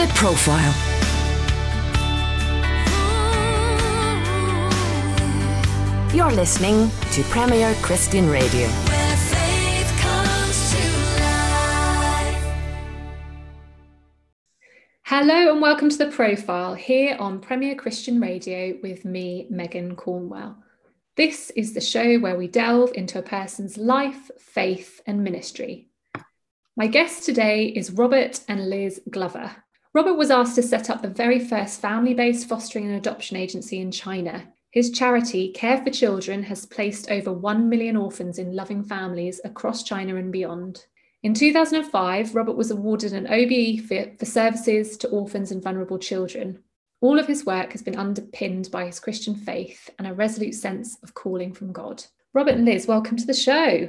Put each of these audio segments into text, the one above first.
The Profile. You're listening to Premier Christian Radio. Hello and welcome to The Profile here on Premier Christian Radio with me, Megan Cornwell. This is the show where we delve into a person's life, faith, and ministry. My guest today is Robert and Liz Glover. Robert was asked to set up the very first family based fostering and adoption agency in China. His charity, Care for Children, has placed over 1 million orphans in loving families across China and beyond. In 2005, Robert was awarded an OBE for, for services to orphans and vulnerable children. All of his work has been underpinned by his Christian faith and a resolute sense of calling from God. Robert and Liz, welcome to the show.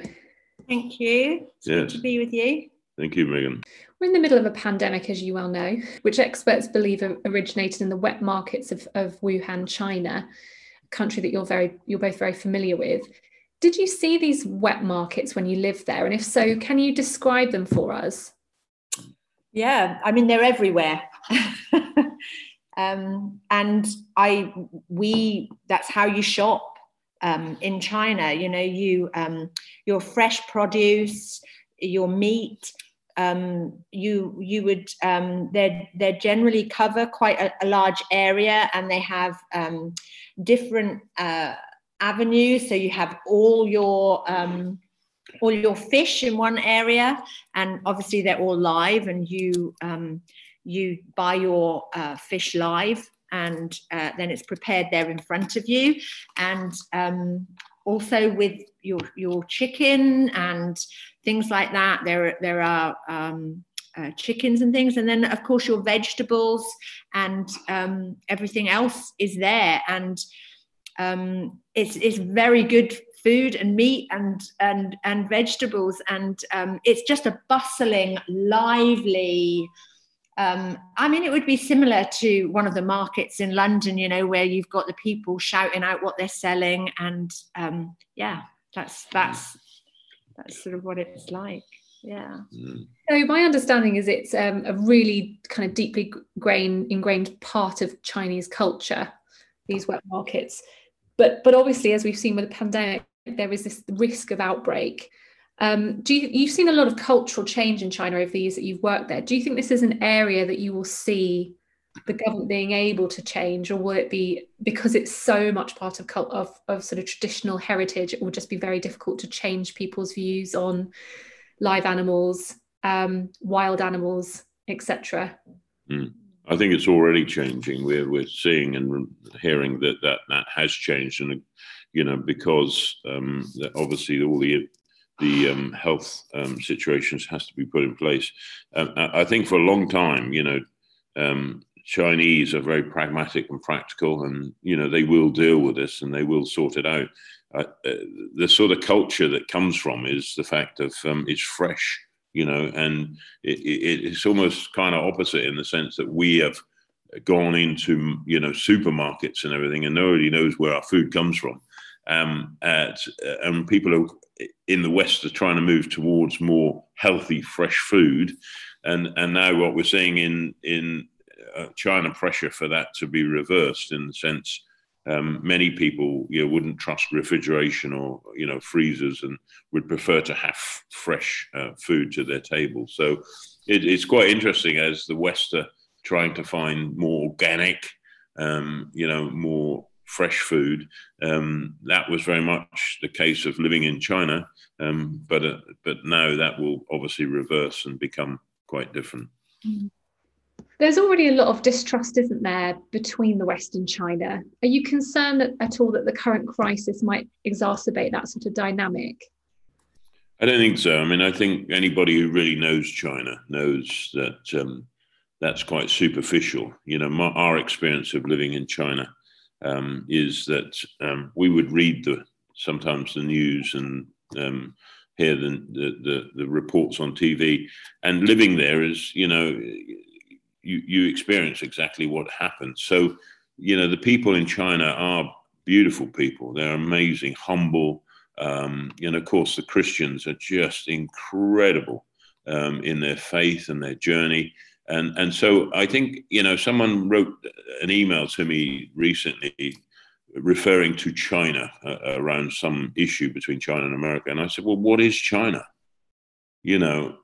Thank you. It's yes. good to be with you. Thank you, Megan. We're in the middle of a pandemic, as you well know, which experts believe originated in the wet markets of, of Wuhan, China, a country that you're very you're both very familiar with. Did you see these wet markets when you lived there? And if so, can you describe them for us? Yeah, I mean they're everywhere. um, and I we that's how you shop um, in China. You know, you um, your fresh produce, your meat. Um, you you would um, they they generally cover quite a, a, large area, and they have um, different uh, avenues. So you have all your um, all your fish in one area, and obviously they're all live, and you um, you buy your uh, fish live, and uh, then it's prepared there in front of you, and um, also with your your chicken and things like that. There there are um, uh, chickens and things, and then of course your vegetables and um, everything else is there, and um, it's it's very good food and meat and and and vegetables, and um, it's just a bustling, lively um, I mean, it would be similar to one of the markets in London, you know, where you've got the people shouting out what they're selling, and um, yeah, that's that's that's sort of what it's like. Yeah. So my understanding is it's um, a really kind of deeply ingrained ingrained part of Chinese culture, these wet markets. But but obviously, as we've seen with the pandemic, there is this risk of outbreak. Um, do you, you've seen a lot of cultural change in China over the years that you've worked there. Do you think this is an area that you will see the government being able to change, or will it be because it's so much part of cult of, of sort of traditional heritage? It will just be very difficult to change people's views on live animals, um, wild animals, etc. Mm. I think it's already changing. We're we're seeing and hearing that that that has changed, and you know because um, obviously all the the um, health um, situations has to be put in place. Um, I think for a long time, you know, um, Chinese are very pragmatic and practical, and you know they will deal with this and they will sort it out. Uh, the sort of culture that comes from is the fact of um, it's fresh, you know, and it, it, it's almost kind of opposite in the sense that we have gone into you know supermarkets and everything, and nobody knows where our food comes from. Um, at, uh, and people are in the West are trying to move towards more healthy, fresh food, and and now what we're seeing in in uh, China pressure for that to be reversed in the sense um, many people you know, wouldn't trust refrigeration or you know freezers and would prefer to have fresh uh, food to their table. So it, it's quite interesting as the West are trying to find more organic, um, you know, more fresh food. Um, that was very much the case of living in China, um, but uh, but now that will obviously reverse and become quite different. Mm. There's already a lot of distrust, isn't there, between the West and China? Are you concerned at all that the current crisis might exacerbate that sort of dynamic? I don't think so. I mean, I think anybody who really knows China knows that um, that's quite superficial. You know, my, our experience of living in China um, is that um, we would read the sometimes the news and um, hear the, the, the reports on TV, and living there is you know you you experience exactly what happens. So you know the people in China are beautiful people. They're amazing, humble. Um, and of course, the Christians are just incredible um, in their faith and their journey. And and so I think you know someone wrote an email to me recently referring to China uh, around some issue between China and America, and I said, well, what is China? You know,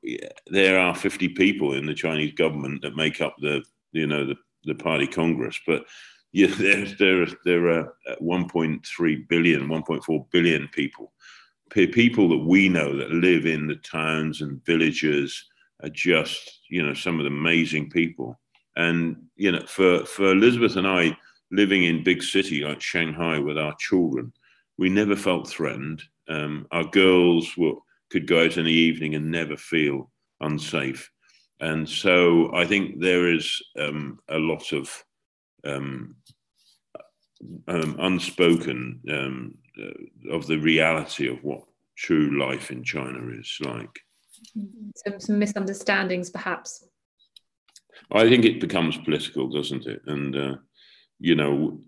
there are 50 people in the Chinese government that make up the you know the the party congress, but yeah, there there there are 1.3 billion, 1.4 billion people people that we know that live in the towns and villages are just you know some of the amazing people. And you know for for elizabeth and i living in big city like shanghai with our children we never felt threatened. Um, our girls were, could go out in the evening and never feel unsafe. And so i think there is um, a lot of um, um unspoken um, uh, of the reality of what true life in China is like. Some, some misunderstandings, perhaps. I think it becomes political, doesn't it? And uh, you know,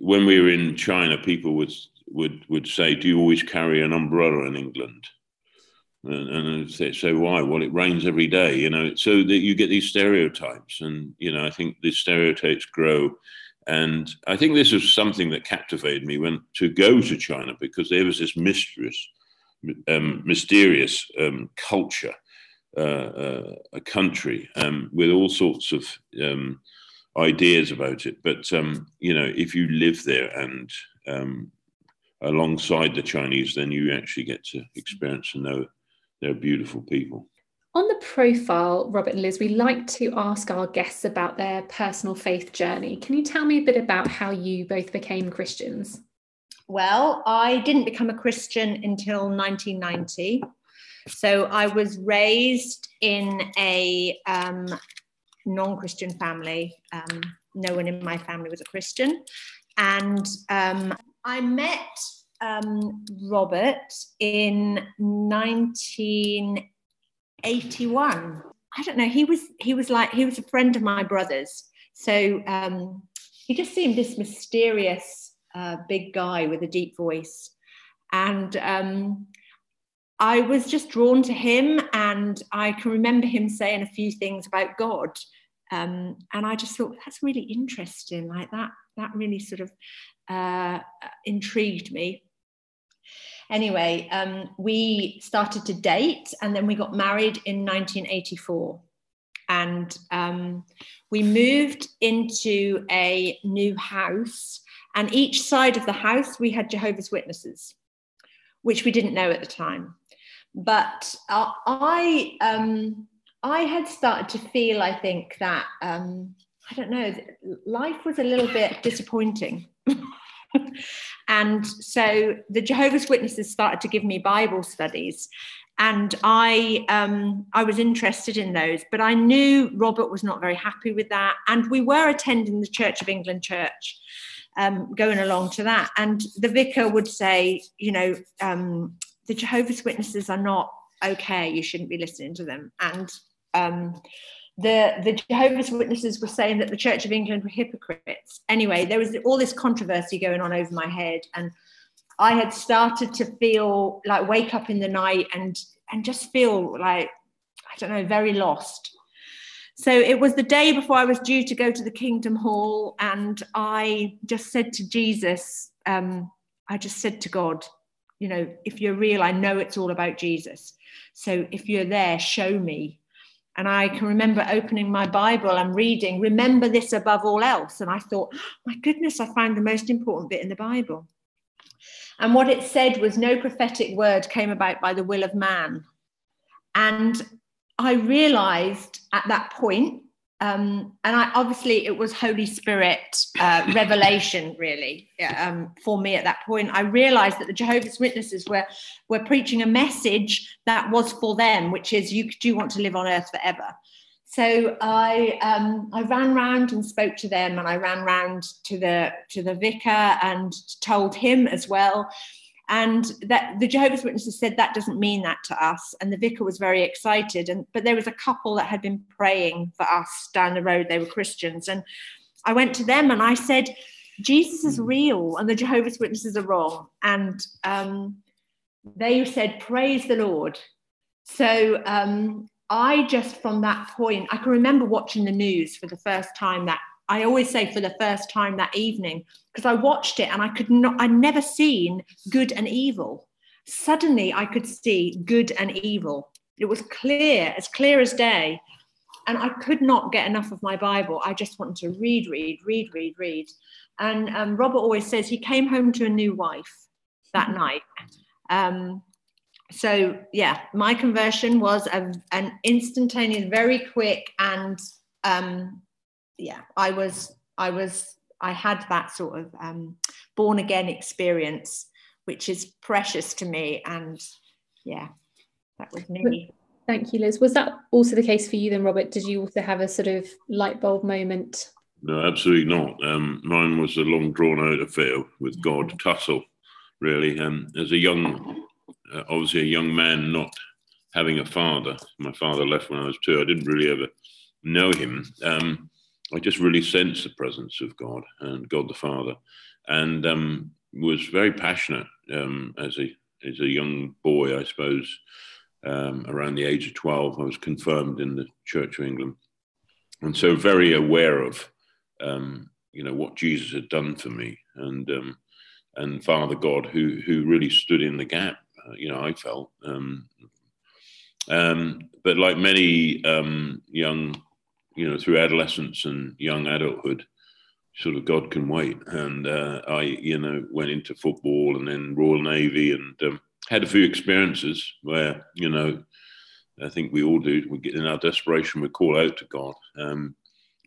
when we were in China, people would would would say, "Do you always carry an umbrella in England?" And, and say, "So why?" Well, it rains every day, you know. So that you get these stereotypes, and you know, I think these stereotypes grow and I think this is something that captivated me when to go to China because there was this mysterious, um, mysterious um, culture, uh, uh, a country um, with all sorts of um, ideas about it. But um, you know, if you live there and um, alongside the Chinese, then you actually get to experience and know they're beautiful people. On the profile, Robert and Liz, we like to ask our guests about their personal faith journey. Can you tell me a bit about how you both became Christians? Well, I didn't become a Christian until 1990. So I was raised in a um, non Christian family. Um, no one in my family was a Christian. And um, I met um, Robert in 1981. I don't know. He was he was like he was a friend of my brother's. So um, he just seemed this mysterious uh, big guy with a deep voice, and um, I was just drawn to him. And I can remember him saying a few things about God, um, and I just thought that's really interesting. Like that that really sort of uh, intrigued me anyway, um, we started to date and then we got married in 1984. And um, we moved into a new house, and each side of the house we had Jehovah's Witnesses, which we didn't know at the time. But uh, I, um, I had started to feel, I think, that um, I don't know, life was a little bit disappointing. and so the Jehovah's Witnesses started to give me Bible studies. And I, um, I was interested in those, but I knew Robert was not very happy with that. And we were attending the Church of England church, um, going along to that. And the vicar would say, you know, um, the Jehovah's Witnesses are not okay. You shouldn't be listening to them. And um, the, the Jehovah's Witnesses were saying that the Church of England were hypocrites. Anyway, there was all this controversy going on over my head, and I had started to feel like wake up in the night and and just feel like I don't know, very lost. So it was the day before I was due to go to the Kingdom Hall, and I just said to Jesus, um, I just said to God, you know, if you're real, I know it's all about Jesus. So if you're there, show me and I can remember opening my Bible and reading, remember this above all else. And I thought, oh, my goodness, I found the most important bit in the Bible. And what it said was, no prophetic word came about by the will of man. And I realized at that point um, and I obviously it was Holy Spirit uh, revelation really um, for me at that point. I realised that the Jehovah's Witnesses were were preaching a message that was for them, which is you do want to live on earth forever. So I um, I ran round and spoke to them, and I ran round to the to the vicar and told him as well and that the jehovah's witnesses said that doesn't mean that to us. And the vicar was very excited. And but there was a couple that had been praying for us down the road. They were christians. And i went to them and i said jesus is real and the jehovah's witnesses are wrong. And um, they said praise the lord. So um, I just from that point, I can remember watching the news for the first time that I always say for the first time that evening because I watched it and I could not, I'd never seen good and evil. Suddenly I could see good and evil. It was clear, as clear as day. And I could not get enough of my Bible. I just wanted to read, read, read, read, read. And um, Robert always says he came home to a new wife that mm-hmm. night. Um, so yeah, my conversion was a, an instantaneous, very quick, and um, yeah, I was, I was, I had that sort of um, born again experience, which is precious to me, and yeah, that was me. Thank you, Liz. Was that also the case for you then, Robert? Did you also have a sort of light bulb moment? No, absolutely not. Um, mine was a long drawn out affair with God, tussle, really. Um, as a young uh, obviously a young man not having a father. My father left when I was two. I didn't really ever know him. Um, I just really sensed the presence of God and God the Father, and um, was very passionate um, as a as a young boy. I suppose um, around the age of twelve, I was confirmed in the Church of England, and so very aware of um, you know what Jesus had done for me, and um, and Father God, who who really stood in the gap uh, you know, I felt. Um, but like many young, you know, through adolescence and young adulthood, sort of God can wait. And uh, I, you know, went into football and then Royal Navy and um, had a few experiences where, you know, I think we all do. We get in our desperation, we call out to God. Um,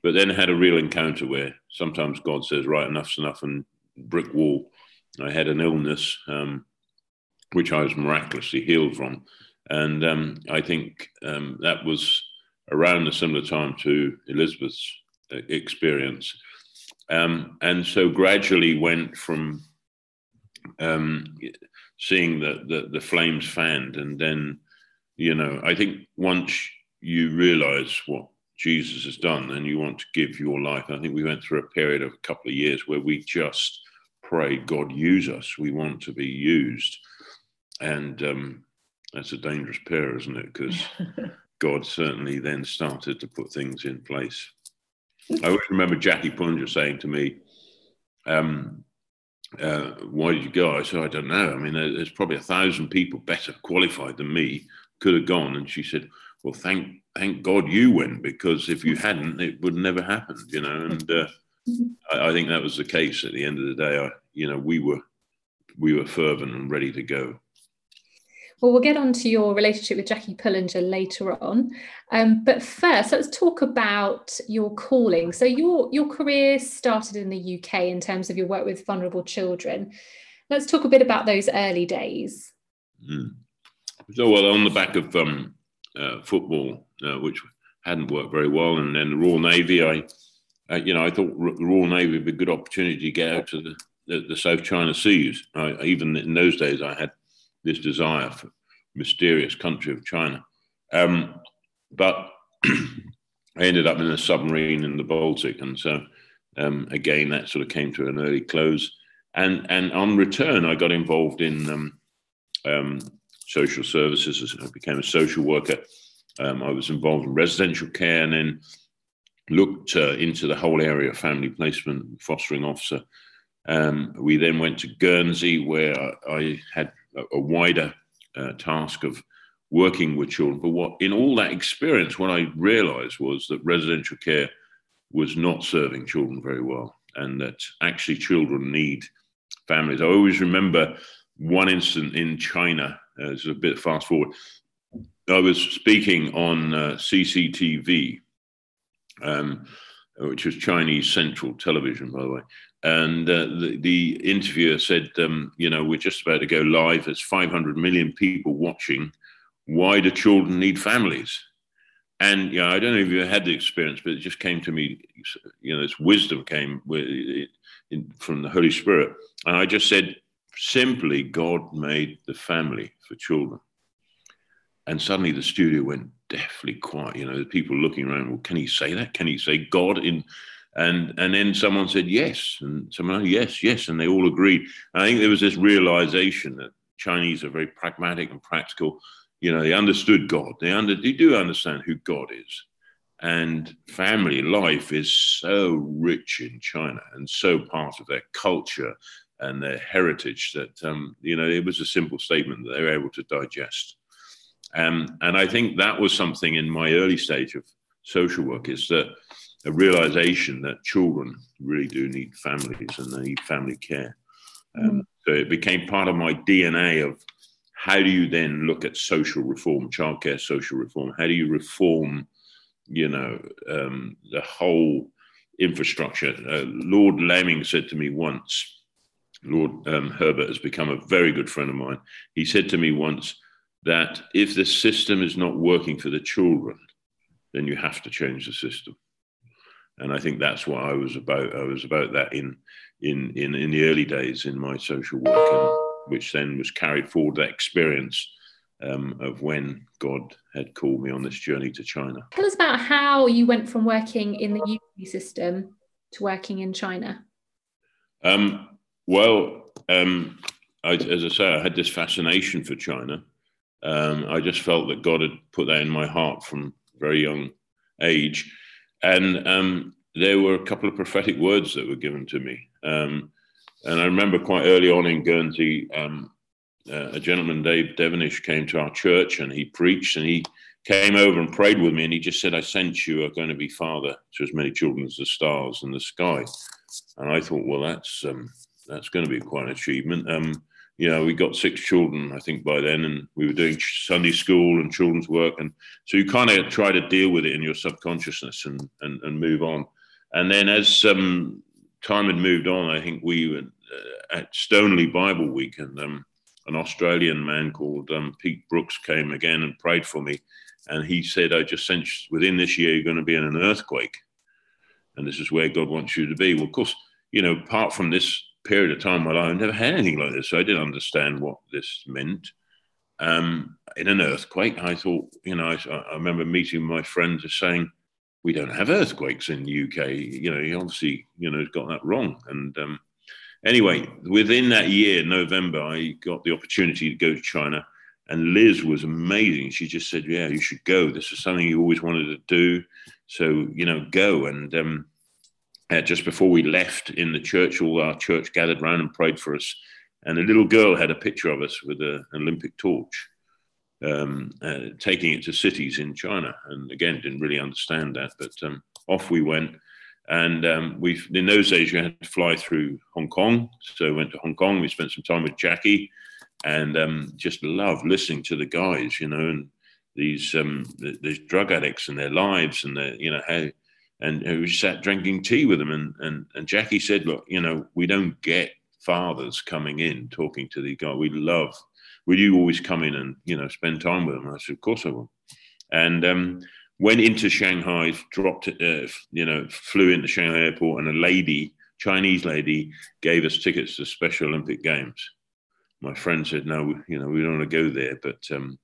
but then had a real encounter where sometimes God says, "Right, enough's enough," and brick wall. I had an illness. Um, which I was miraculously healed from. And um, I think um, that was around a similar time to Elizabeth's uh, experience. Um, and so gradually went from um, seeing the, the, the, flames fanned. And then, you know, I think once you realize what Jesus has done and you want to give your life, I think we went through a period of a couple of years where we just prayed, God, use us. We want to be used and um, that's a dangerous pair, isn't it? Because God certainly then started to put things in place. I always remember Jackie Pullinger saying to me, um, uh, "Why did you go?" I said, "I don't know. I mean, there's probably a thousand people better qualified than me could have gone." And she said, "Well, thank thank God you went because if you hadn't, it would never happened." You know, and uh, I, I, think that was the case. At the end of the day, I, you know, we were we were fervent and ready to go. Well, we'll get on to your relationship with Jackie Pullinger later on. Um, but first, let's talk about your calling. So your your career started in the UK in terms of your work with vulnerable children. Let's talk a bit about those early days. Mm. So, well, on the back of um, uh, football, uh, which hadn't worked very well, and then the Royal Navy, I, uh, you know, I thought the Royal Navy would be a good opportunity to get out to the, the, the South China Seas. I, even in those days, I had this desire for mysterious country of China. Um, but I ended up in a submarine in the Baltic, and so um, again that sort of came to an early close. And and on return, I got involved in um, um social services. I became a social worker. Um, I was involved in residential care, and then looked uh, into the whole area of family placement, fostering officer. Um, we then went to Guernsey, where I had a, wider uh, task of working with children. But what in all that experience, what I realized was that residential care was not serving children very well, and that actually children need families. I always remember one incident in China. Uh, a bit fast forward. I was speaking on uh, CCTV, um, which is Chinese Central Television, by the way. And uh, the, the, interviewer said, um, you know, we're just about to go live. There's 500 million people watching. Why do children need families? And you know, I don't know if you had the experience, but it just came to me. You know, this wisdom came with, in, from the Holy Spirit, and I just said simply, God made the family for children. And suddenly the studio went deathly quiet. You know, the people looking around. Well, can he say that? Can he say God in and and then someone said yes, and someone yes, yes, and they all agreed. And I think there was this realization that Chinese are very pragmatic and practical. You know, they understood God. They under they do understand who God is, and family life is so rich in China and so part of their culture and their heritage that um, you know it was a simple statement that they were able to digest. Um, and I think that was something in my early stage of social work is that a realization that children really do need families and they need family care. Um, mm. So it became part of my DNA of how do you then look at social reform, childcare social reform? How do you reform, you know, um, the whole infrastructure? Uh, Lord Laming said to me once, Lord um, Herbert has become a very good friend of mine. He said to me once that if the system is not working for the children, then you have to change the system. And I think that's what I was about. I was about that in in in, in the early days in my social work, and, which then was carried forward that experience um, of when God had called me on this journey to China. Tell us about how you went from working in the UK system to working in China. Um, well, um, I, as I say, I had this fascination for China. Um, I just felt that God had put that in my heart from very young age. And um, there were a couple of prophetic words that were given to me. Um, and I remember quite early on in Guernsey, um, uh, a gentleman, Dave Devenish, came to our church and he preached and he came over and prayed with me. And he just said, I sense you are going to be father to as many children as the stars in the sky. And I thought, well, that's um, that's going to be quite an achievement. You know, we got six children, I think, by then, and we were doing Sunday school and children's work, and so you kind of try to deal with it in your subconsciousness and and, and move on. And then as um, time had moved on, I think we were uh, at Stoneleigh Bible Week, and um, an Australian man called um, Pete Brooks came again and prayed for me, and he said, "I just sense within this year you're going to be in an earthquake, and this is where God wants you to be." Well, of course, you know, apart from this period of time while I never had anything like this. So I didn't understand what this meant. Um, in an earthquake, I thought, you know, I, I, remember meeting my friends and saying, we don't have earthquakes in the UK. You know, he obviously, you know, has got that wrong. And um, anyway, within that year, November, I got the opportunity to go to China. And Liz was amazing. She just said, yeah, you should go. This is something you always wanted to do. So, you know, go. And um, uh, just before we left in the church, all our church gathered round and prayed for us. And a little girl had a picture of us with a, an Olympic torch, um, uh, taking it to cities in China. And again, didn't really understand that, but um, off we went. And um, we, in those days, you had to fly through Hong Kong. So we went to Hong Kong. We spent some time with Jackie, and um, just loved listening to the guys, you know, and these um, these drug addicts and their lives, and their, you know how and who sat drinking tea with them. And, and, and Jackie said, Look, you know, we don't get fathers coming in talking to the guy. We love, will you always come in and, you know, spend time with them? I said, Of course I will. And um, went into Shanghai, dropped, uh, you know, flew into Shanghai airport, and a lady, Chinese lady, gave us tickets to Special Olympic Games. My friend said, No, you know, we don't want to go there. But um,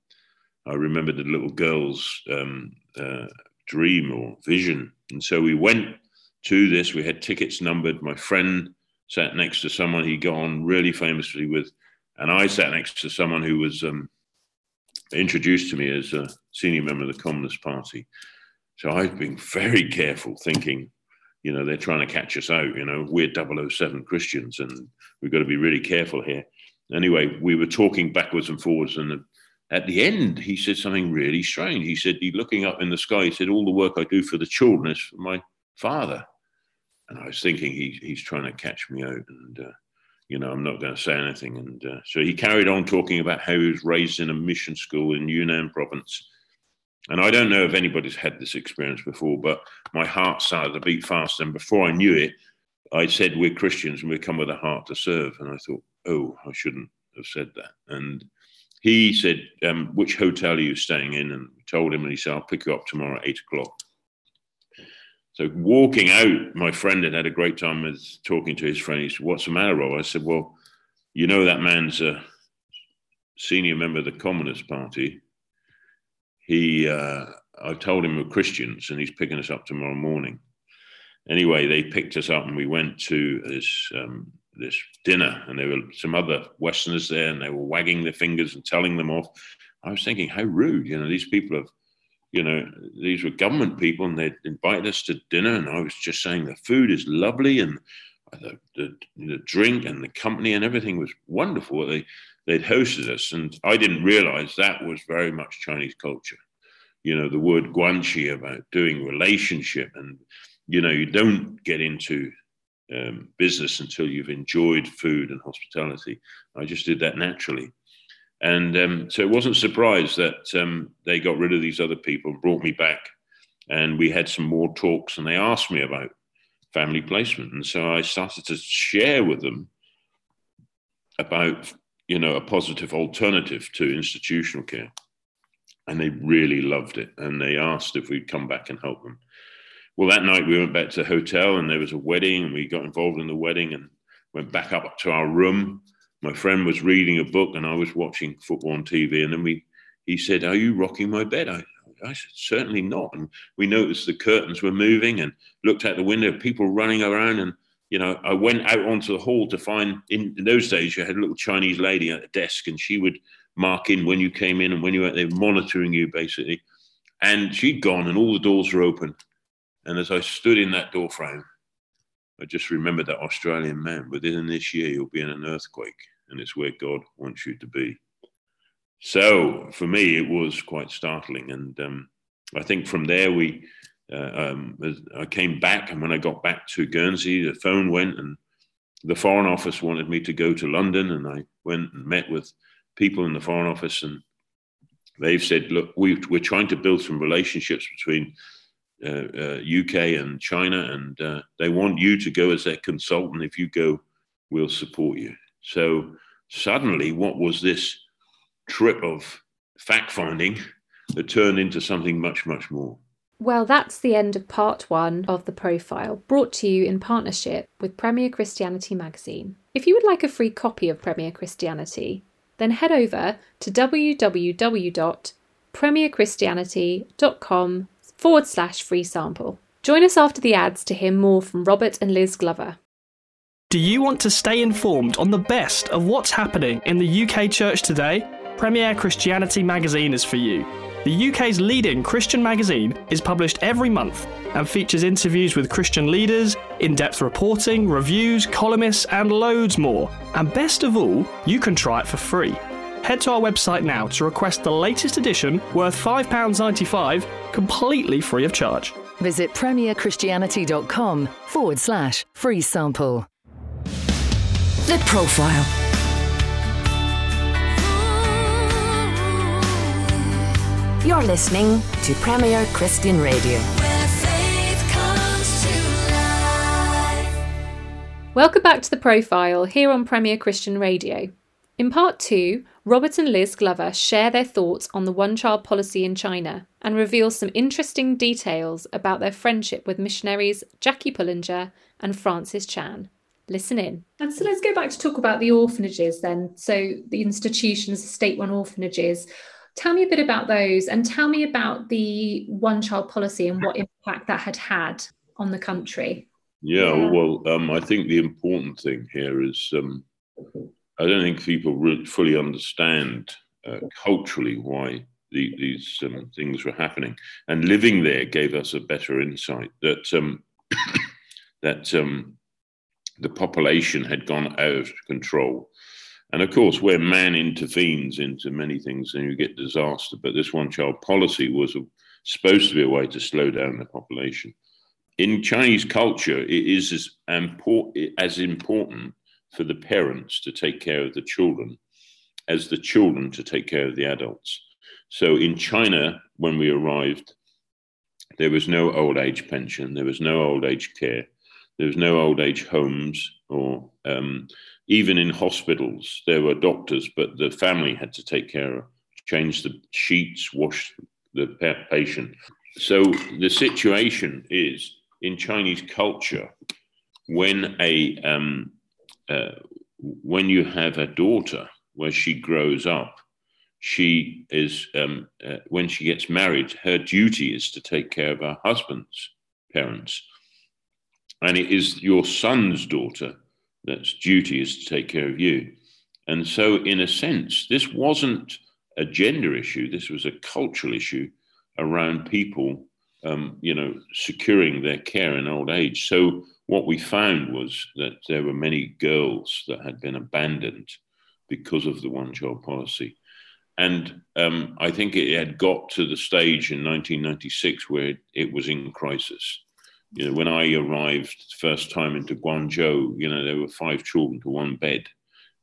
I remember the little girl's um, uh, dream or vision and so we went to this. We had tickets numbered. My friend sat next to someone he got on really famously with, and I sat next to someone who was um, introduced to me as a senior member of the Communist Party. So I've been very careful, thinking, you know, they're trying to catch us out. You know, we're 007 Christians, and we've got to be really careful here. Anyway, we were talking backwards and forwards, and at the end, he said something really strange. He said, he looking up in the sky, he said, all the work I do for the children is for my father. And I was thinking he, he's trying to catch me out. And, uh, you know, I'm not going to say anything. And uh, so he carried on talking about how he was raised in a mission school in Yunnan province. And I don't know if anybody's had this experience before, but my heart started to beat fast. And before I knew it, I said, We're Christians and we come with a heart to serve. And I thought, Oh, I shouldn't have said that. And he said, um, Which hotel are you staying in? And told him, and he said, I'll pick you up tomorrow at eight o'clock. So walking out, my friend had had a great time with talking to his friend. He said, What's the matter, Rob? I said, Well, you know that man's a senior member of the Communist Party. He, uh, I told him we're Christians, and he's picking us up tomorrow morning. Anyway, they picked us up, and we went to this um, this dinner, and there were some other Westerners there, and they were wagging their fingers and telling them off. I was thinking, how rude. You know, these people have, you know, these were government people and they'd invited us to dinner. And I was just saying the food is lovely and the, the, the drink and the company and everything was wonderful. They, they'd hosted us. And I didn't realize that was very much Chinese culture. You know, the word guanxi about doing relationship and, you know, you don't get into um, business until you've enjoyed food and hospitality. I just did that naturally. And um, so it wasn't surprised that um, they got rid of these other people and brought me back. And we had some more talks, and they asked me about family placement. And so I started to share with them about, you know, a positive alternative to institutional care. And they really loved it. And they asked if we'd come back and help them. Well, that night we went back to the hotel and there was a wedding and we got involved in the wedding and went back up to our room. My friend was reading a book and I was watching football on TV. And then we, he said, Are you rocking my bed? I, I said, Certainly not. And we noticed the curtains were moving and looked out the window, people running around. And, you know, I went out onto the hall to find, in, in those days, you had a little Chinese lady at a desk and she would mark in when you came in and when you went, they were monitoring you basically. And she'd gone and all the doors were open and as I stood in that doorframe, I just remembered that Australian man. Within this year, you'll be in an earthquake, and it's where God wants you to be. So for me, it was quite startling, and um, I think from there we. Uh, um, I came back, and when I got back to Guernsey, the phone went, and the Foreign Office wanted me to go to London, and I went and met with people in the Foreign Office, and they've said, "Look, we, are trying to build some relationships between UK uh, and China, and uh, they want you to go as their consultant. If you go, we'll support you. So suddenly, what was this trip of fact finding that turned into something much, much more? Well, that's the end of part one of the profile, brought to you in partnership with Premier Christianity magazine. If you would like a free copy of Premier Christianity, then head over to www.premierchristianity.com forward slash free sample. Join us after the ads to hear more from Robert and Liz Glover. Do you want to stay informed on the best of what's happening in the UK church today? Premier Christianity magazine is for you. The UK's leading Christian magazine is published every month and features interviews with Christian leaders, in depth reporting, reviews, columnists, and loads more. And best of all, you can try it for free. Head to our website now to request the latest edition worth £5.95 completely free of charge. Visit premierchristianity.com forward slash free sample. The Profile. You're listening to Premier Christian Radio. Welcome back to The Profile here on Premier Christian Radio. In part two, Robert and Liz Glover share their thoughts on the one child policy in China and reveal some interesting details about their friendship with missionaries Jackie Pullinger and Francis Chan. Listen in. And so let's go back to talk about the orphanages then. So, the institutions, the state run orphanages. Tell me a bit about those and tell me about the one child policy and what impact that had had on the country. Yeah, yeah. well, um, I think the important thing here is um, I don't think people really fully understand uh, culturally why the, these um, things were happening. And living there gave us a better insight that um, that um, the population had gone out of control. And of course, where man intervenes into many things, then you get disaster. But this one-child policy was a, supposed to be a way to slow down the population. In Chinese culture, it is as, import, as important for the parents to take care of the children as the children to take care of the adults. So in China, when we arrived, there was no old age pension, there was no old age care, there was no old age homes, or um, even in hospitals, there were doctors, but the family had to take care of, change the sheets, wash the patient. So the situation is in Chinese culture, when a um, uh, when you have a daughter where she grows up, she is um, uh, when she gets married, her duty is to take care of her husband's parents, and it is your son's daughter that's duty is to take care of you. And so, in a sense, this wasn't a gender issue. This was a cultural issue around people, um, you know, securing their care in old age. So what we found was that there were many girls that had been abandoned because of the one-child policy. And um, I think it had got to the stage in 1996 where it, it was in crisis. You know, when I arrived the first time into Guangzhou, you know, there were five children to one bed.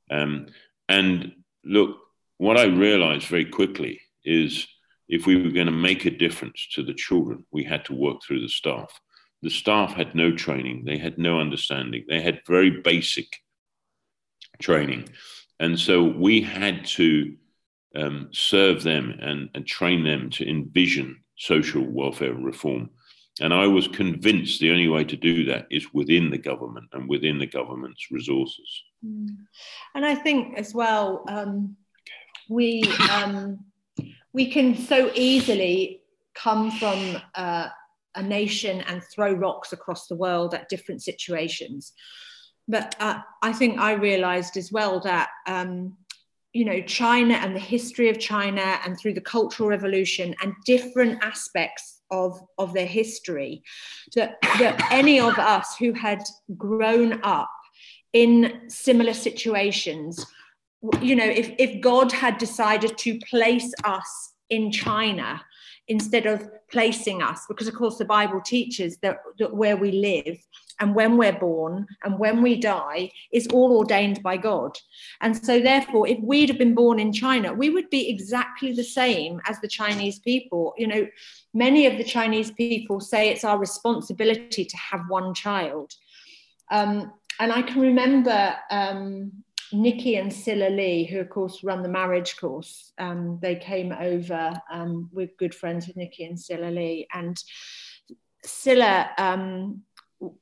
Um, and look, what I realized very quickly is if we were going to make a difference to the children, we had to work through the staff. The staff had no training, they had no understanding, they had very basic training. And so we had to um, serve them and, and train them to envision social welfare reform. And I was convinced the only way to do that is within the government and within the government's resources. Mm. And I think as well, um, we um, we can so easily come from uh, a nation and throw rocks across the world at different situations. But uh, I think I realised as well that um, you know China and the history of China and through the Cultural Revolution and different aspects of of their history that that any of us who had grown up in similar situations you know if if God had decided to place us in China instead of placing us because of course the bible teaches that, that, where we live and when we're born and when we die is all ordained by god. And so therefore if we'd have been born in china we would be exactly the same as the chinese people. You know many of the chinese people say it's our responsibility to have one child. Um, and i can remember um, Nicky and Sila Lee, who of course run the marriage course, um, they came over. Um, we're good friends with Nicky and Sila Lee, and Sila. Um,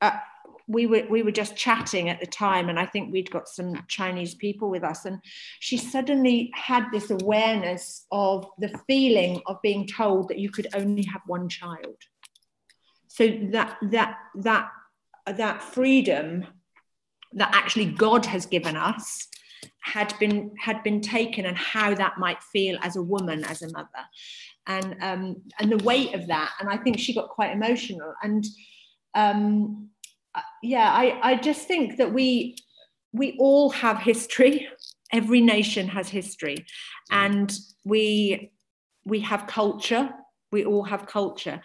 uh, we were we were just chatting at the time, and I think we'd got some Chinese people with us, and she suddenly had this awareness of the feeling of being told that you could only have one child. So that that that that freedom that actually God has given us had been had been taken and how that might feel as a woman as a mother. And um, and the weight of that and I think she got quite emotional. And um, uh, yeah I, I just think that we we all have history. Every nation has history. And we we have culture. We all have culture.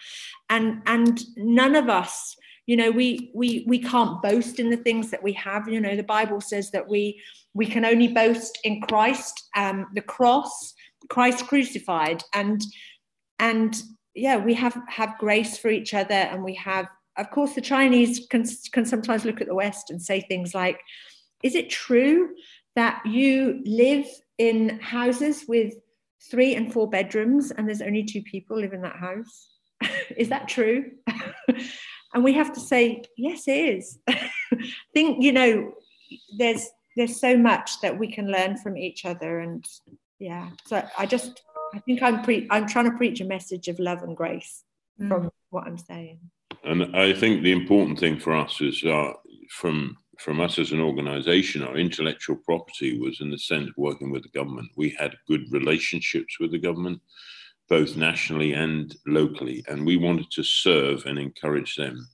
And and none of us you know we we we can't boast in the things that we have. You know the bible says that we we can only boast in christ um the cross christ crucified. And and yeah we have have grace for each other. And we have of course the chinese can can sometimes look at the west and say things like is it true that you live in houses with three and four bedrooms and there's only two people live in that house? Is that true and we have to say yes it is. I think you know there's there's so much that we can learn from each other and yeah. So i just i think i'm pre i'm trying to preach a message of love and grace mm. from what i'm saying. And i think the important thing for us is uh, from from us as an organization our intellectual property was in the sense of working with the government. We had good relationships with the government both nationally and locally. And we wanted to serve and encourage them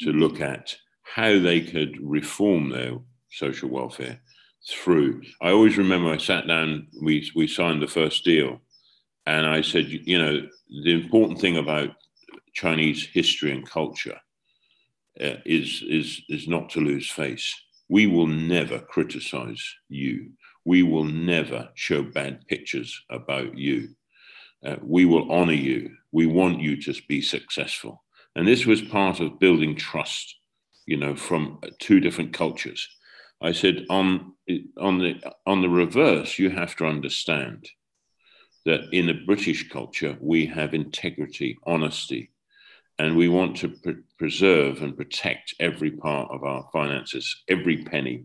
to look at how they could reform their social welfare through. I always remember I sat down, we, we signed the first deal, and I said, you know, the important thing about Chinese history and culture uh, is, is, is not to lose face. We will never criticize you. We will never show bad pictures about you uh, we will honor you. We want you to be successful. And this was part of building trust, you know, from two different cultures. I said, on, on, the, on the reverse, you have to understand that in the British culture, we have integrity, honesty, and we want to pre- preserve and protect every part of our finances, every penny.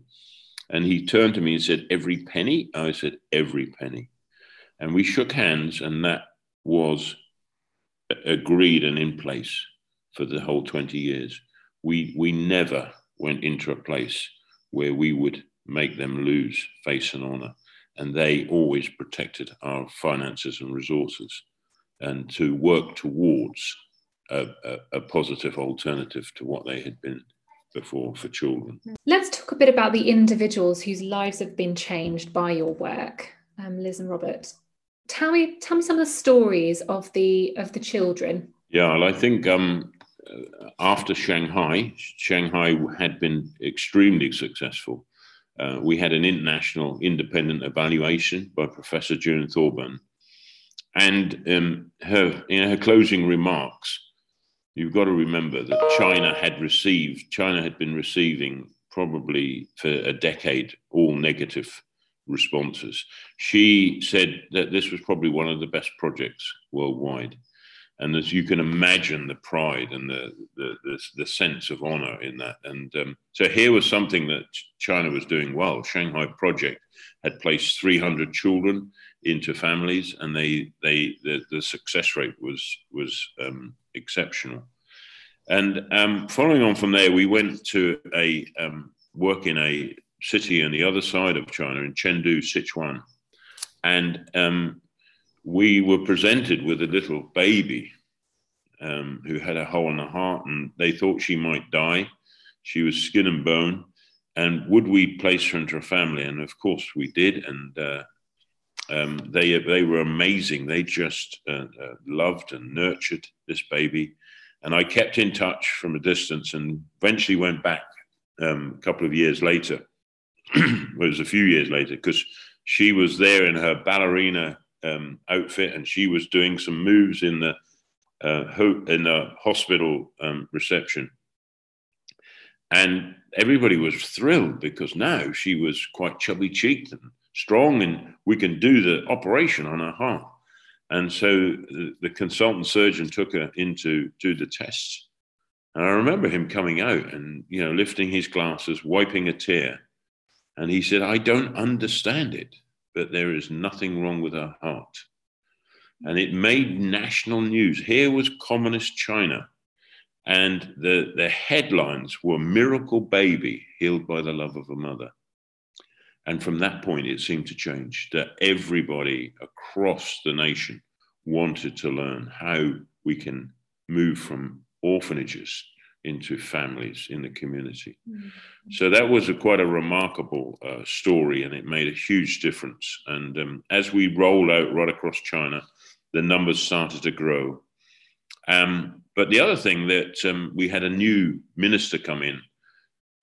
And he turned to me and said, Every penny? I said, Every penny. And we shook hands, and that was agreed and in place for the whole 20 years. We, we never went into a place where we would make them lose face and honor. and they always protected our finances and resources, and to work towards a, a, a positive alternative to what they had been before for children. Let's talk a bit about the individuals whose lives have been changed by your work, um, Liz and Robert. Tell me, tell me some of the stories of the of the children. Yeah, well, I think um, after Shanghai, Shanghai had been extremely successful. Uh, we had an international independent evaluation by Professor June Thorburn, and um, her in her closing remarks you've got to remember that China had received, China had been receiving probably for a decade all negative responses. She said that this was probably one of the best projects worldwide. And as you can imagine, the pride and the, the, the, the sense of honor in that. And um, so here was something that China was doing well. Shanghai Project had placed 300 children into families, and they, they the, the success rate was, was um, exceptional. And um, following on from there, we went to a um, work in a city on the other side of China, in Chengdu, Sichuan, and um, we were presented with a little baby um, who had a hole in the heart, and they thought she might die. She was skin and bone, and would we place her into a family? And of course, we did, and. Uh, um, they they were amazing. They just uh, uh, loved and nurtured this baby, and I kept in touch from a distance, and eventually went back um, a couple of years later. it was a few years later because she was there in her ballerina um, outfit, and she was doing some moves in the uh, ho- in the hospital um, reception. And everybody was thrilled because now she was quite chubby cheeked and strong and we can do the operation on her heart. And so the, the consultant surgeon took her into do the tests. And I remember him coming out and, you know, lifting his glasses, wiping a tear. And he said, I don't understand it, but there is nothing wrong with her heart. And it made national news. Here was communist China. And the, the headlines were Miracle Baby healed by the love of a mother. And from that point, it seemed to change that everybody across the nation wanted to learn how we can move from orphanages into families in the community. Mm-hmm. So that was a, quite a remarkable uh, story, and it made a huge difference. And um, as we rolled out right across China, the numbers started to grow. Um, but the other thing that um, we had a new minister come in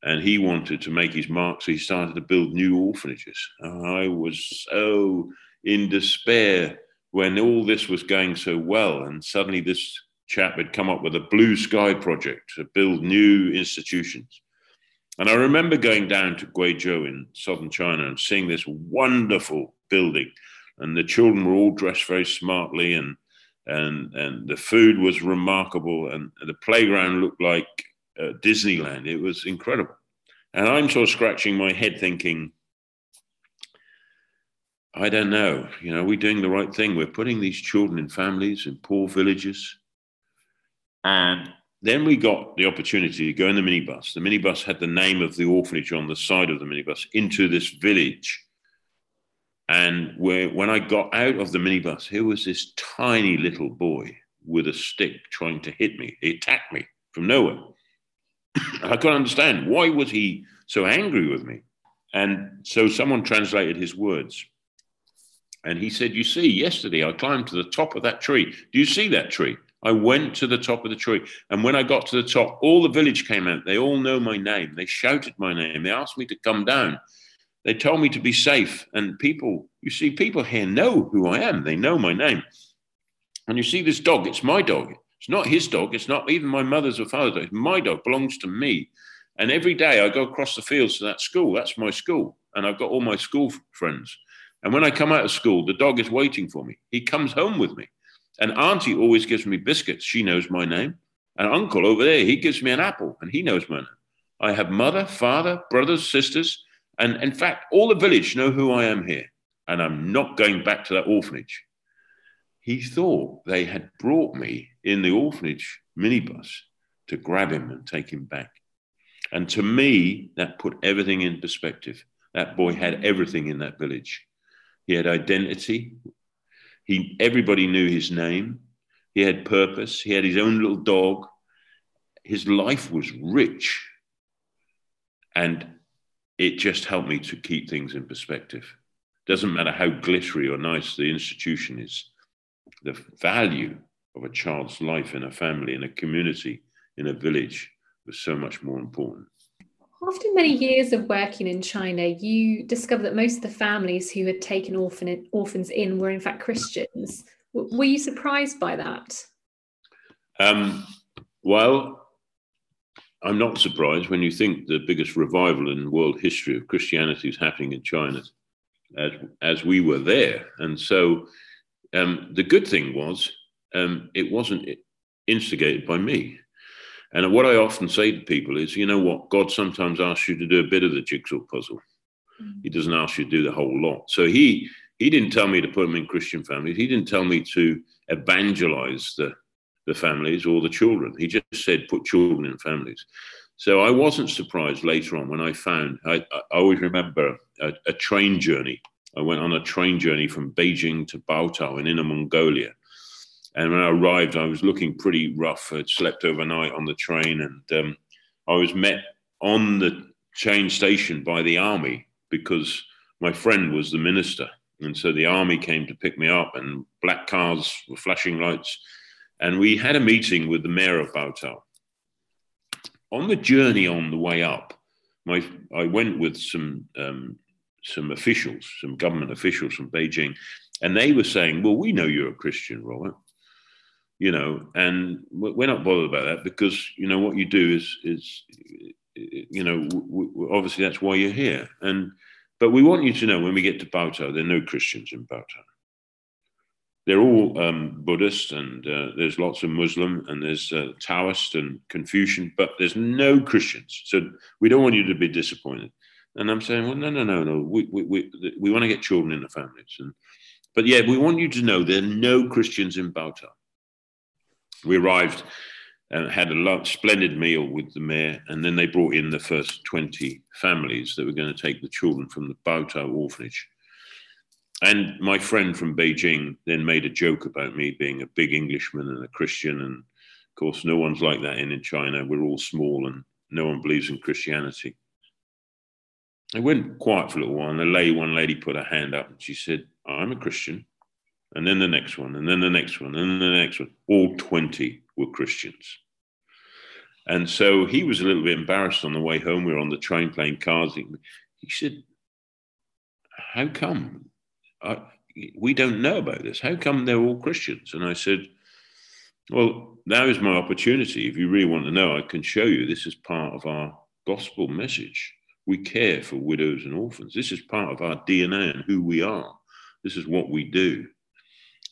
and he wanted to make his mark, so he started to build new orphanages. I was so in despair when all this was going so well, and suddenly this chap had come up with a blue sky project to build new institutions. And I remember going down to Guizhou in southern China and seeing this wonderful building, and the children were all dressed very smartly, and and and the food was remarkable, and the playground looked like uh, Disneyland. It was incredible. And I'm sort of scratching my head thinking, I don't know, you know, are we're doing the right thing. We're putting these children in families in poor villages. And then we got the opportunity to go in the minibus. The minibus had the name of the orphanage on the side of the minibus into this village. And where, when I got out of the minibus, here was this tiny little boy with a stick trying to hit me. He attacked me from nowhere. I couldn't understand why was he so angry with me. And so someone translated his words. And he said, You see, yesterday I climbed to the top of that tree. Do you see that tree? I went to the top of the tree. And when I got to the top, all the village came out. They all know my name. They shouted my name. They asked me to come down. They told me to be safe. And people, you see, people here know who I am. They know my name. And you see this dog, it's my dog. It's not his dog. It's not even my mother's or father's dog. It's my dog belongs to me. And every day I go across the fields to that school. That's my school. And I've got all my school friends. And when I come out of school, the dog is waiting for me. He comes home with me. And Auntie always gives me biscuits. She knows my name. And Uncle over there, he gives me an apple and he knows my name. I have mother, father, brothers, sisters. And in fact, all the village know who I am here. And I'm not going back to that orphanage. He thought they had brought me in the orphanage minibus to grab him and take him back. And to me, that put everything in perspective. That boy had everything in that village. He had identity. He, everybody knew his name. He had purpose. He had his own little dog. His life was rich. And it just helped me to keep things in perspective. Doesn't matter how glittery or nice the institution is, the value of a child's life in a family, in a community, in a village was so much more important. After many years of working in China, you discovered that most of the families who had taken orphan, orphans in were in fact Christians. Were you surprised by that? Um, well, I'm not surprised when you think the biggest revival in world history of Christianity is happening in China, as, as we were there. And so um, the good thing was um, it wasn't instigated by me. And what I often say to people is, you know what, God sometimes asks you to do a bit of the jigsaw puzzle. Mm-hmm. He doesn't ask you to do the whole lot. So he he didn't tell me to put them in Christian families. He didn't tell me to evangelize the the families or the children. He just said put children in families. So I wasn't surprised later on when I found. I, I always remember a, a train journey. I went on a train journey from Beijing to Baotou in Inner Mongolia and when I arrived, I was looking pretty rough. I'd slept overnight on the train, and um, I was met on the train station by the army because my friend was the minister. And so the army came to pick me up, and black cars with flashing lights. And we had a meeting with the mayor of Baotou. On the journey on the way up, my, I went with some, um, some officials, some government officials from Beijing, and they were saying, Well, we know you're a Christian, Robert you know, and we're not bothered about that because you know what you do is is you know obviously that's why you're here, and but we want you to know when we get to Baotou, there are no Christians in Baotou. They're all um, Buddhist, and uh, there's lots of Muslim, and there's uh, Taoist and Confucian, but there's no Christians. So we don't want you to be disappointed. And I'm saying, well, no, no, no, no. We we we, we want to get children in the families, and but yeah, we want you to know there are no Christians in Baotou we arrived and had a splendid meal with the mayor, and then they brought in the first 20 families that were going to take the children from the Baotou orphanage. And my friend from Beijing then made a joke about me being a big Englishman and a Christian. And of course, no one's like that in, in China. We're all small and no one believes in Christianity. I went quiet for a little while, and the lady, one lady put her hand up and she said, I'm a Christian and then the next one, and then the next one, and then the next one. All 20 were Christians. And so he was a little bit embarrassed on the way home. We were on the train playing cards. He, said, How come? I, we don't know about this. How come they're all Christians? And I said, Well, now is my opportunity. If you really want to know, I can show you this is part of our gospel message. We care for widows and orphans. This is part of our DNA and who we are. This is what we do.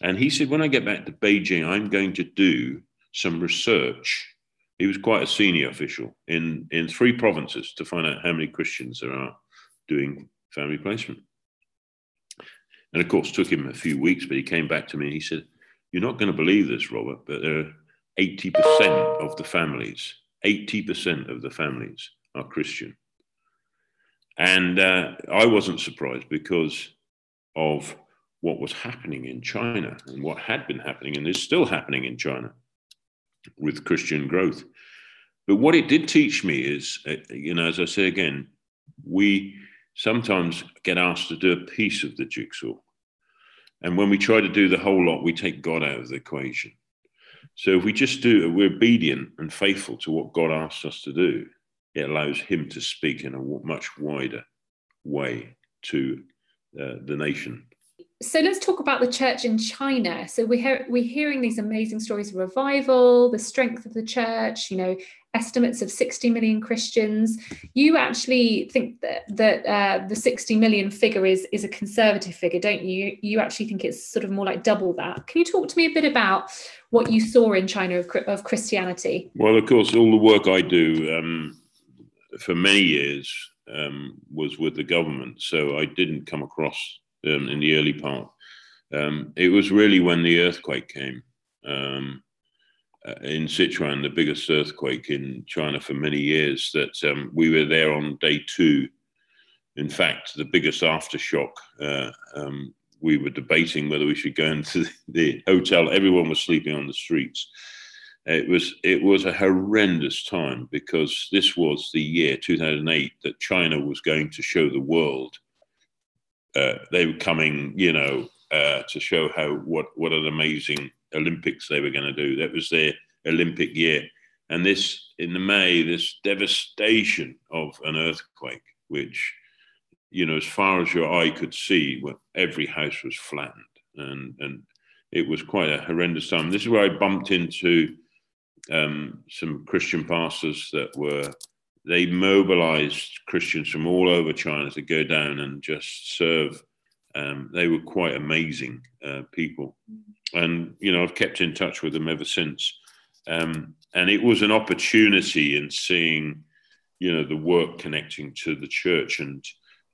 And he said, when I get back to Beijing, I'm going to do some research. He was quite a senior official in, in three provinces to find out how many Christians there are doing family placement. And of course, took him a few weeks, but he came back to me and he said, You're not going to believe this, Robert, but there are 80% of the families, 80% of the families are Christian. And uh, I wasn't surprised because of what was happening in China and what had been happening and is still happening in China with Christian growth. But what it did teach me is, uh, you know, as I say again, we sometimes get asked to do a piece of the jigsaw. And when we try to do the whole lot, we take God out of the equation. So if we just do, we're obedient and faithful to what God asks us to do, it allows Him to speak in a much wider way to uh, the nation so let's talk about the church in China. So we hear, we're hearing these amazing stories of revival, the strength of the church, you know, estimates of 60 million Christians. You actually think that, that uh, the 60 million figure is, is a conservative figure, don't you? You actually think it's sort of more like double that. Can you talk to me a bit about what you saw in China of, of Christianity? Well, of course, all the work I do um, for many years um, was with the government. So I didn't come across um, in the early part. Um, it was really when the earthquake came um, uh, in Sichuan, the biggest earthquake in China for many years, that um, we were there on day two. In fact, the biggest aftershock uh, um, we were debating whether we should go into the hotel. Everyone was sleeping on the streets. It was it was a horrendous time because this was the year 2008 that China was going to show the world. Uh, they were coming, you know, uh, to show how what what an amazing Olympics they were going to do. That was their Olympic year, and this in the May, this devastation of an earthquake, which you know, as far as your eye could see, every house was flattened, and and it was quite a horrendous time. This is where I bumped into um, some Christian pastors that were they mobilized Christians from all over China to go down and just serve. Um, they were quite amazing uh, people, and you know I've kept in touch with them ever since. Um, and it was an opportunity in seeing, you know, the work connecting to the church and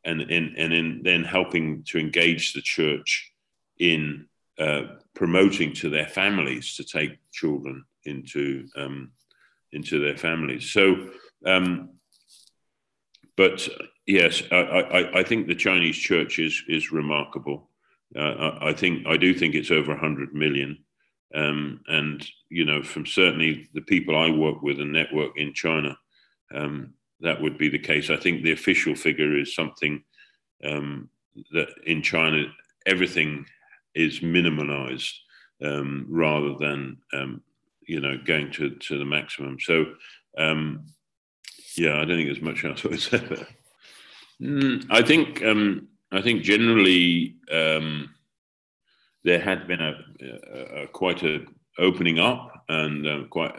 and in, and in then helping to engage the church in uh, promoting to their families to take children into um, into their families. So, um, but yes, I, I, I, think the Chinese church is is remarkable. Uh, I, I, think I do think it's over hundred million, um, and you know, from certainly the people I work with and network in China, um, that would be the case. I think the official figure is something um, that in China everything is minimalized um, rather than um, you know going to, to the maximum. So um, yeah, I don't think there's much else I would say there. Mm, I think um, I think generally um, there had been a, a, a, quite a opening up and uh, quite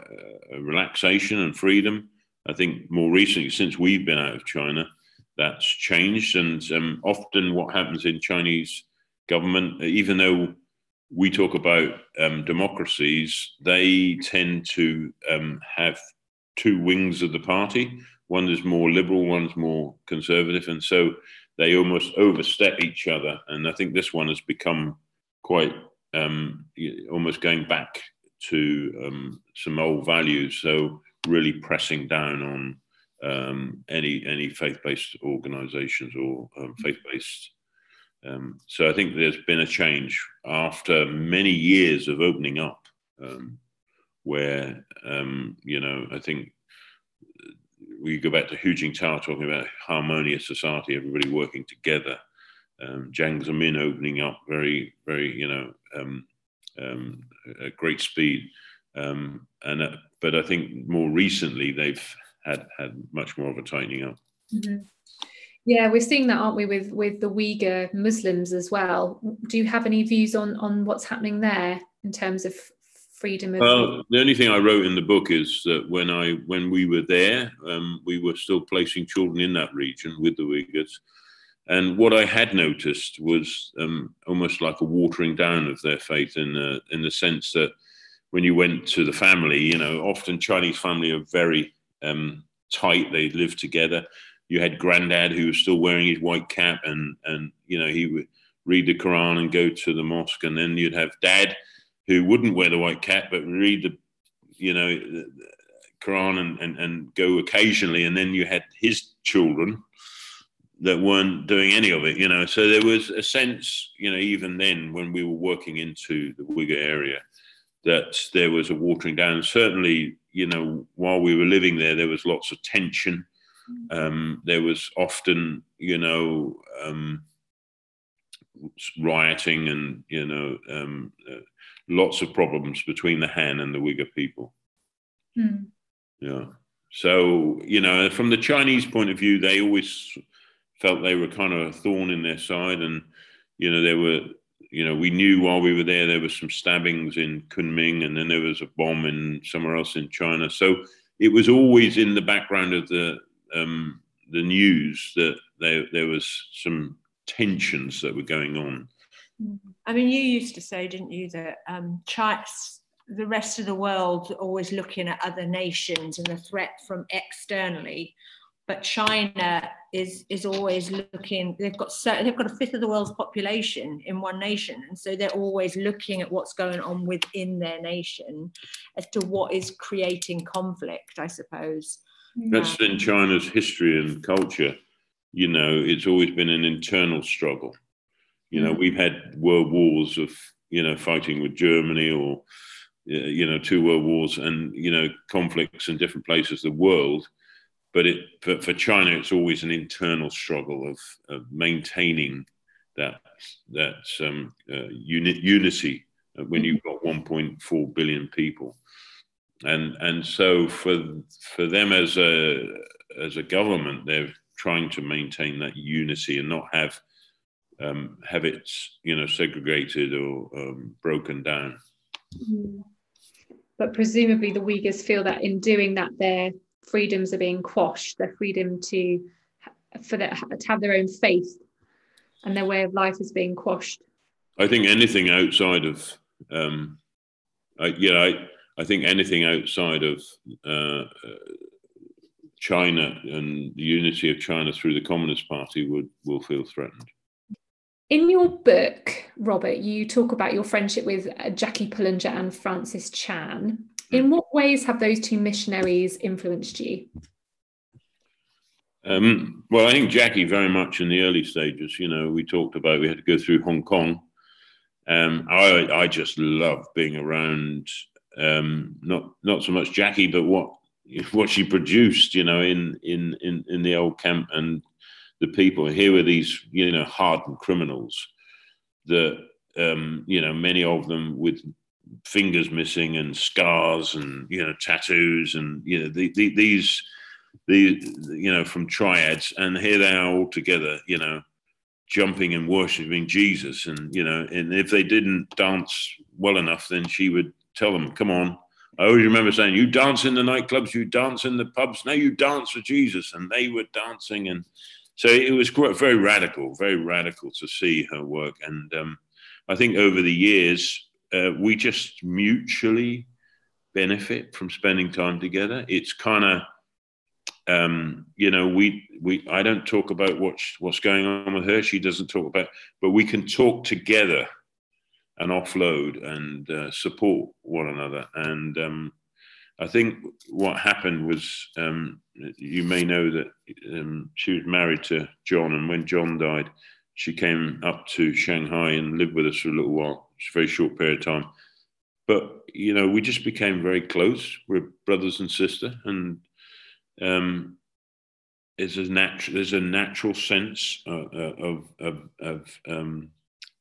a relaxation and freedom. I think more recently, since we've been out of China, that's changed. And um, often, what happens in Chinese government, even though we talk about um, democracies, they tend to um, have two wings of the party. One is more liberal, one's more conservative, and so they almost overstep each other. And I think this one has become quite um, almost going back to um, some old values. So really pressing down on um, any any faith-based organisations or um, faith-based. Um, so I think there's been a change after many years of opening up, um, where um, you know I think we go back to Hu Jintao talking about harmonious society, everybody working together. Um, Jiang Zemin opening up very, very, you know, um, um, at great speed. Um, and uh, but I think more recently they've had had much more of a tightening up. Mm-hmm. Yeah, we're seeing that, aren't we, with with the Uyghur Muslims as well? Do you have any views on on what's happening there in terms of freedom of? Well, the only thing I wrote in the book is that when I when we were there, um, we were still placing children in that region with the Uyghurs. And what I had noticed was um, almost like a watering down of their faith in the, in the sense that when you went to the family, you know, often Chinese family are very um, tight. They live together. You had granddad who was still wearing his white cap, and and you know he would read the Quran and go to the mosque, and then you'd have dad who wouldn't wear the white cap but read the you know the Quran and, and, and go occasionally, and then you had his children that weren't doing any of it, you know. So there was a sense, you know, even then when we were working into the Uyghur area, that there was a watering down. Certainly, you know, while we were living there, there was lots of tension. Mm. Um, there was often, you know, um, rioting and, you know, um, uh, lots of problems between the Han and the Uyghur people. Mm. Yeah. So, you know, from the Chinese point of view, they always felt they were kind of a thorn in their side. And, you know, there were you know, we knew while we were there there were some stabbings in Kunming, and then there was a bomb in somewhere else in China. So it was always in the background of the um, the news that there there was some tensions that were going on. I mean, you used to say, didn't you, that um, the rest of the world always looking at other nations and the threat from externally but China is is always looking. They've got so they've got a fifth of the world's population in one nation, and so they're always looking at what's going on within their nation as to what is creating conflict. I suppose that's in China's history and culture. You know, it's always been an internal struggle. You know, we've had world wars of you know fighting with Germany or you know two world wars and you know conflicts in different places of the world. But it for, for China, it's always an internal struggle of, of maintaining that that um, uh, uni- unity when you've got 1.4 billion people, and and so for for them as a as a government, they're trying to maintain that unity and not have um, have it you know segregated or um, broken down. Mm-hmm. But presumably, the Uyghurs feel that in doing that, their freedoms are being quashed. Their freedom to for their, to have their own faith and their way of life is being quashed. I think anything outside of, um, I, yeah, I, I think anything outside of uh, China and the unity of China through the Communist Party would will feel threatened. In your book, Robert, you talk about your friendship with uh, Jackie Pullinger and Francis Chan. In what ways have those two missionaries influenced you? Um, well, I think Jackie very much in the early stages. You know, we talked about we had to go through Hong Kong. Um, I I just love being around um, not not so much Jackie, but what what she produced. You know, in in in in the old camp and the people. Here were these you know hardened criminals that um, you know many of them with fingers missing and scars and you know tattoos and you know the, the, these the you know from triads. And here they are all together you know jumping and worshiping jesus. And you know and if they didn't dance well enough then she would tell them come on. I always remember saying you dance in the nightclubs you dance in the pubs. Now you dance for jesus. And they were dancing and so it was very radical very radical to see her work and um, i think over the years uh, we just mutually benefit from spending time together it's kind of um, you know, we we I don't talk about what's what's going on with her. She doesn't talk about, but we can talk together and offload and uh, support one another. And um, I think what happened was, um, you may know that um, she was married to John, and when John died, she came up to Shanghai and lived with us for a little while. It's a very short period of time, but you know, we just became very close. We're brothers and sister, and um, is a natural. There's a natural sense uh, uh, of of, of um,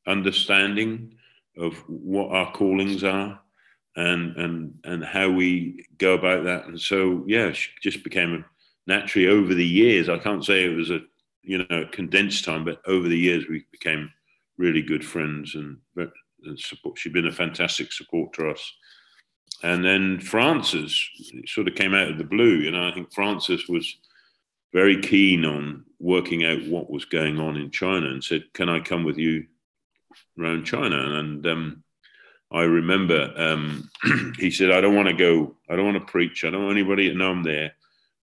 understanding of what our callings are and and and how we go about that. And so, yeah, just became naturally over the years. I can't say it was a you know condensed time, but over the years we became really good friends and, and support. She's been a fantastic support to us. And then Francis sort of came out of the blue. You know, I think Francis was very keen on working out what was going on in China and said, "Can I come with you around China?" And um, I remember um, he said, "I don't want to go. I don't want to preach. I don't want anybody to know I'm there.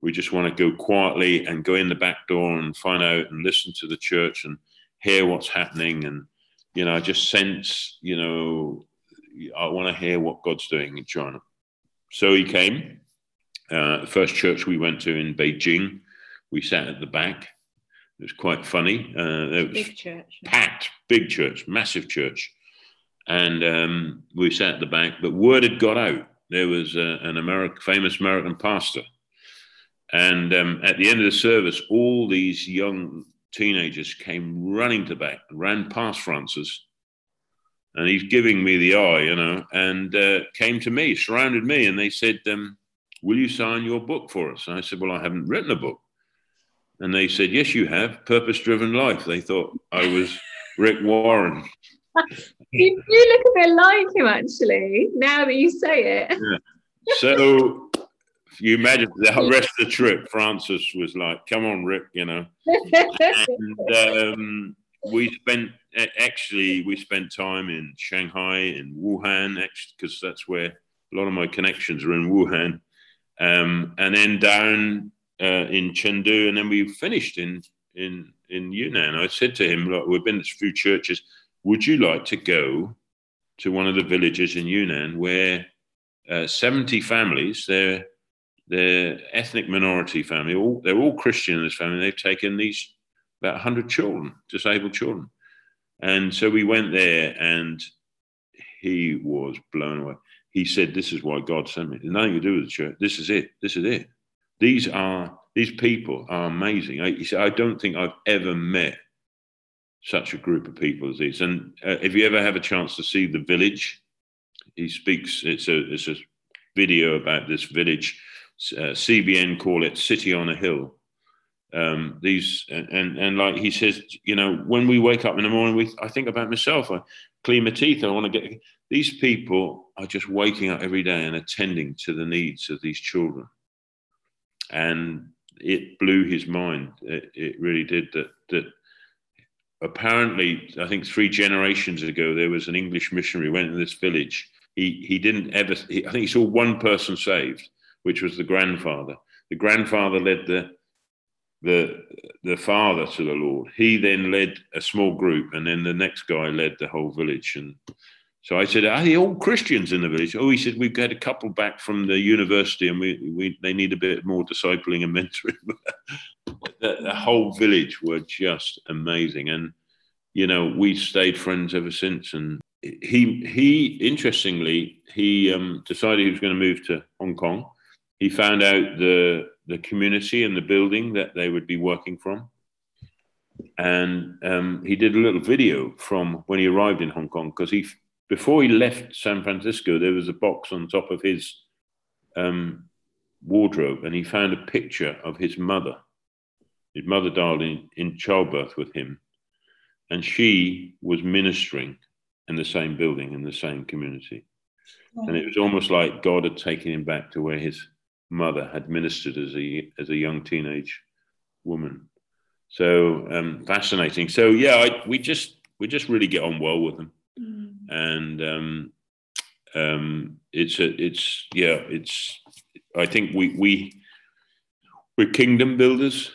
We just want to go quietly and go in the back door and find out and listen to the church and hear what's happening." And you know, I just sense, you know, I want to hear what God's doing in China. So he came. Uh, the first church we went to in Beijing, we sat at the back. It was quite funny. Uh, it was big church. packed, big church, massive church. And um, we sat at the back, but word had got out. There was uh, an American, famous American pastor. And um, at the end of the service, all these young teenagers came running to back, ran past Francis, and he's giving me the eye, you know, and uh, came to me, surrounded me, and they said, um, "Will you sign your book for us?" And I said, "Well, I haven't written a book." And they said, "Yes, you have. Purpose-driven life." They thought I was Rick Warren. you do look a bit like him, actually. Now that you say it. Yeah. So you imagine the rest of the trip, Francis was like, "Come on, Rick," you know. and, um, we spent actually we spent time in Shanghai in Wuhan next because that's where a lot of my connections are in Wuhan, um, and then down uh, in Chengdu, and then we finished in in in Yunnan. I said to him, "Look, we've been to a few churches. Would you like to go to one of the villages in Yunnan where uh, 70 families, they're they're ethnic minority family, all they're all Christian in this family. They've taken these about 100 children, disabled children. And so we went there, and he was blown away. He said, "This is why God sent me. Nothing to do with the church. This is it. This is it. These are these people are amazing." I, he said, "I don't think I've ever met such a group of people as these." And uh, if you ever have a chance to see the village, he speaks. It's a it's a video about this village. Uh, CBN call it City on a Hill um, these and and like he says, you know, when we wake up in the morning, we I think about myself. I clean my teeth. I want to get. These people are just waking up every day and attending to the needs of these children, and it blew his mind. It, it really did. That that apparently, I think three generations ago, there was an English missionary went in this village. He he didn't ever. He, I think he saw one person saved, which was the grandfather. The grandfather led the the the father to the Lord. He then led a small group, and then the next guy led the whole village. And so I said, "Are they all Christians in the village?" Oh, he said, "We've got a couple back from the university, and we, we they need a bit more discipling and mentoring." the, the whole village were just amazing, and you know we stayed friends ever since. And he he interestingly he um, decided he was going to move to Hong Kong. He found out the the community and the building that they would be working from. And um, he did a little video from when he arrived in Hong Kong because he, before he left San Francisco, there was a box on top of his um, wardrobe, and he found a picture of his mother. His mother died in, in childbirth with him, and she was ministering in the same building in the same community. And it was almost like God had taken him back to where his mother had ministered as a as a young teenage woman. So um, fascinating. So yeah, I, we just we just really get on well with them. And um, um, it's a it's yeah it's. I think we we we're kingdom builders.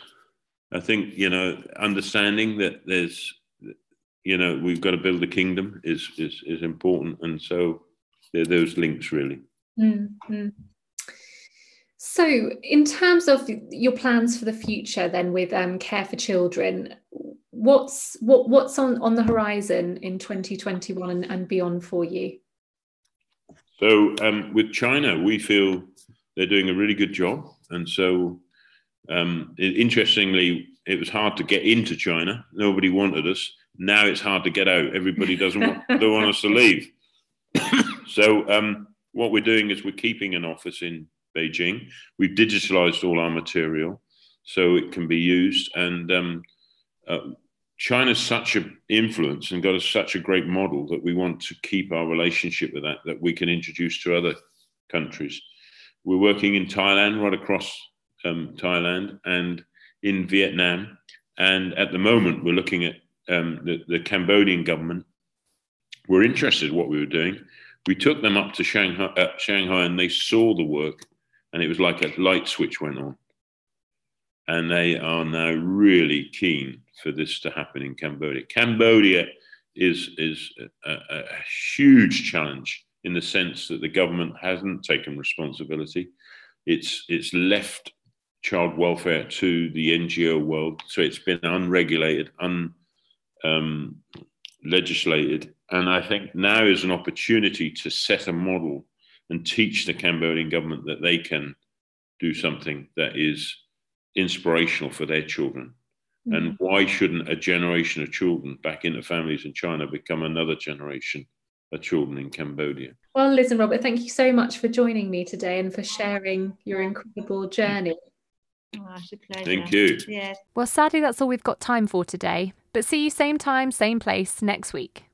I think you know understanding that there's you know we've got to build a kingdom is is is important, and so there are those links really. Mm-hmm. So, in terms of your plans for the future, then with um, Care for Children, what's what what's on on the horizon in 2021 and, and beyond for you? So, um, with China, we feel they're doing a really good job, and so um, it, interestingly, it was hard to get into China. Nobody wanted us. Now it's hard to get out. Everybody doesn't want, don't want us to leave. so, um, what we're doing is we're keeping an office in Beijing. We've digitalized all our material so it can be used. And um, uh, China's such an influence and got us such a great model that we want to keep our relationship with that, that we can introduce to other countries. We're working in Thailand, right across um, Thailand, and in Vietnam. And at the moment, we're looking at um, the, the Cambodian government. We're interested in what we were doing. We took them up to Shanghai, uh, Shanghai and they saw the work and it was like a light switch went on. And they are now really keen for this to happen in Cambodia. Cambodia is, is a, a, a huge challenge in the sense that the government hasn't taken responsibility. It's, it's left child welfare to the NGO world. So it's been unregulated, un, um. And I think now is an opportunity to set a model and teach the Cambodian government that they can do something that is inspirational for their children. Mm-hmm. And why shouldn't a generation of children back into families in China become another generation of children in Cambodia? Well, Liz and Robert, thank you so much for joining me today and for sharing your incredible journey. Oh, it's a pleasure. Thank you. Yes. Well, sadly, that's all we've got time for today. But see you same time, same place next week.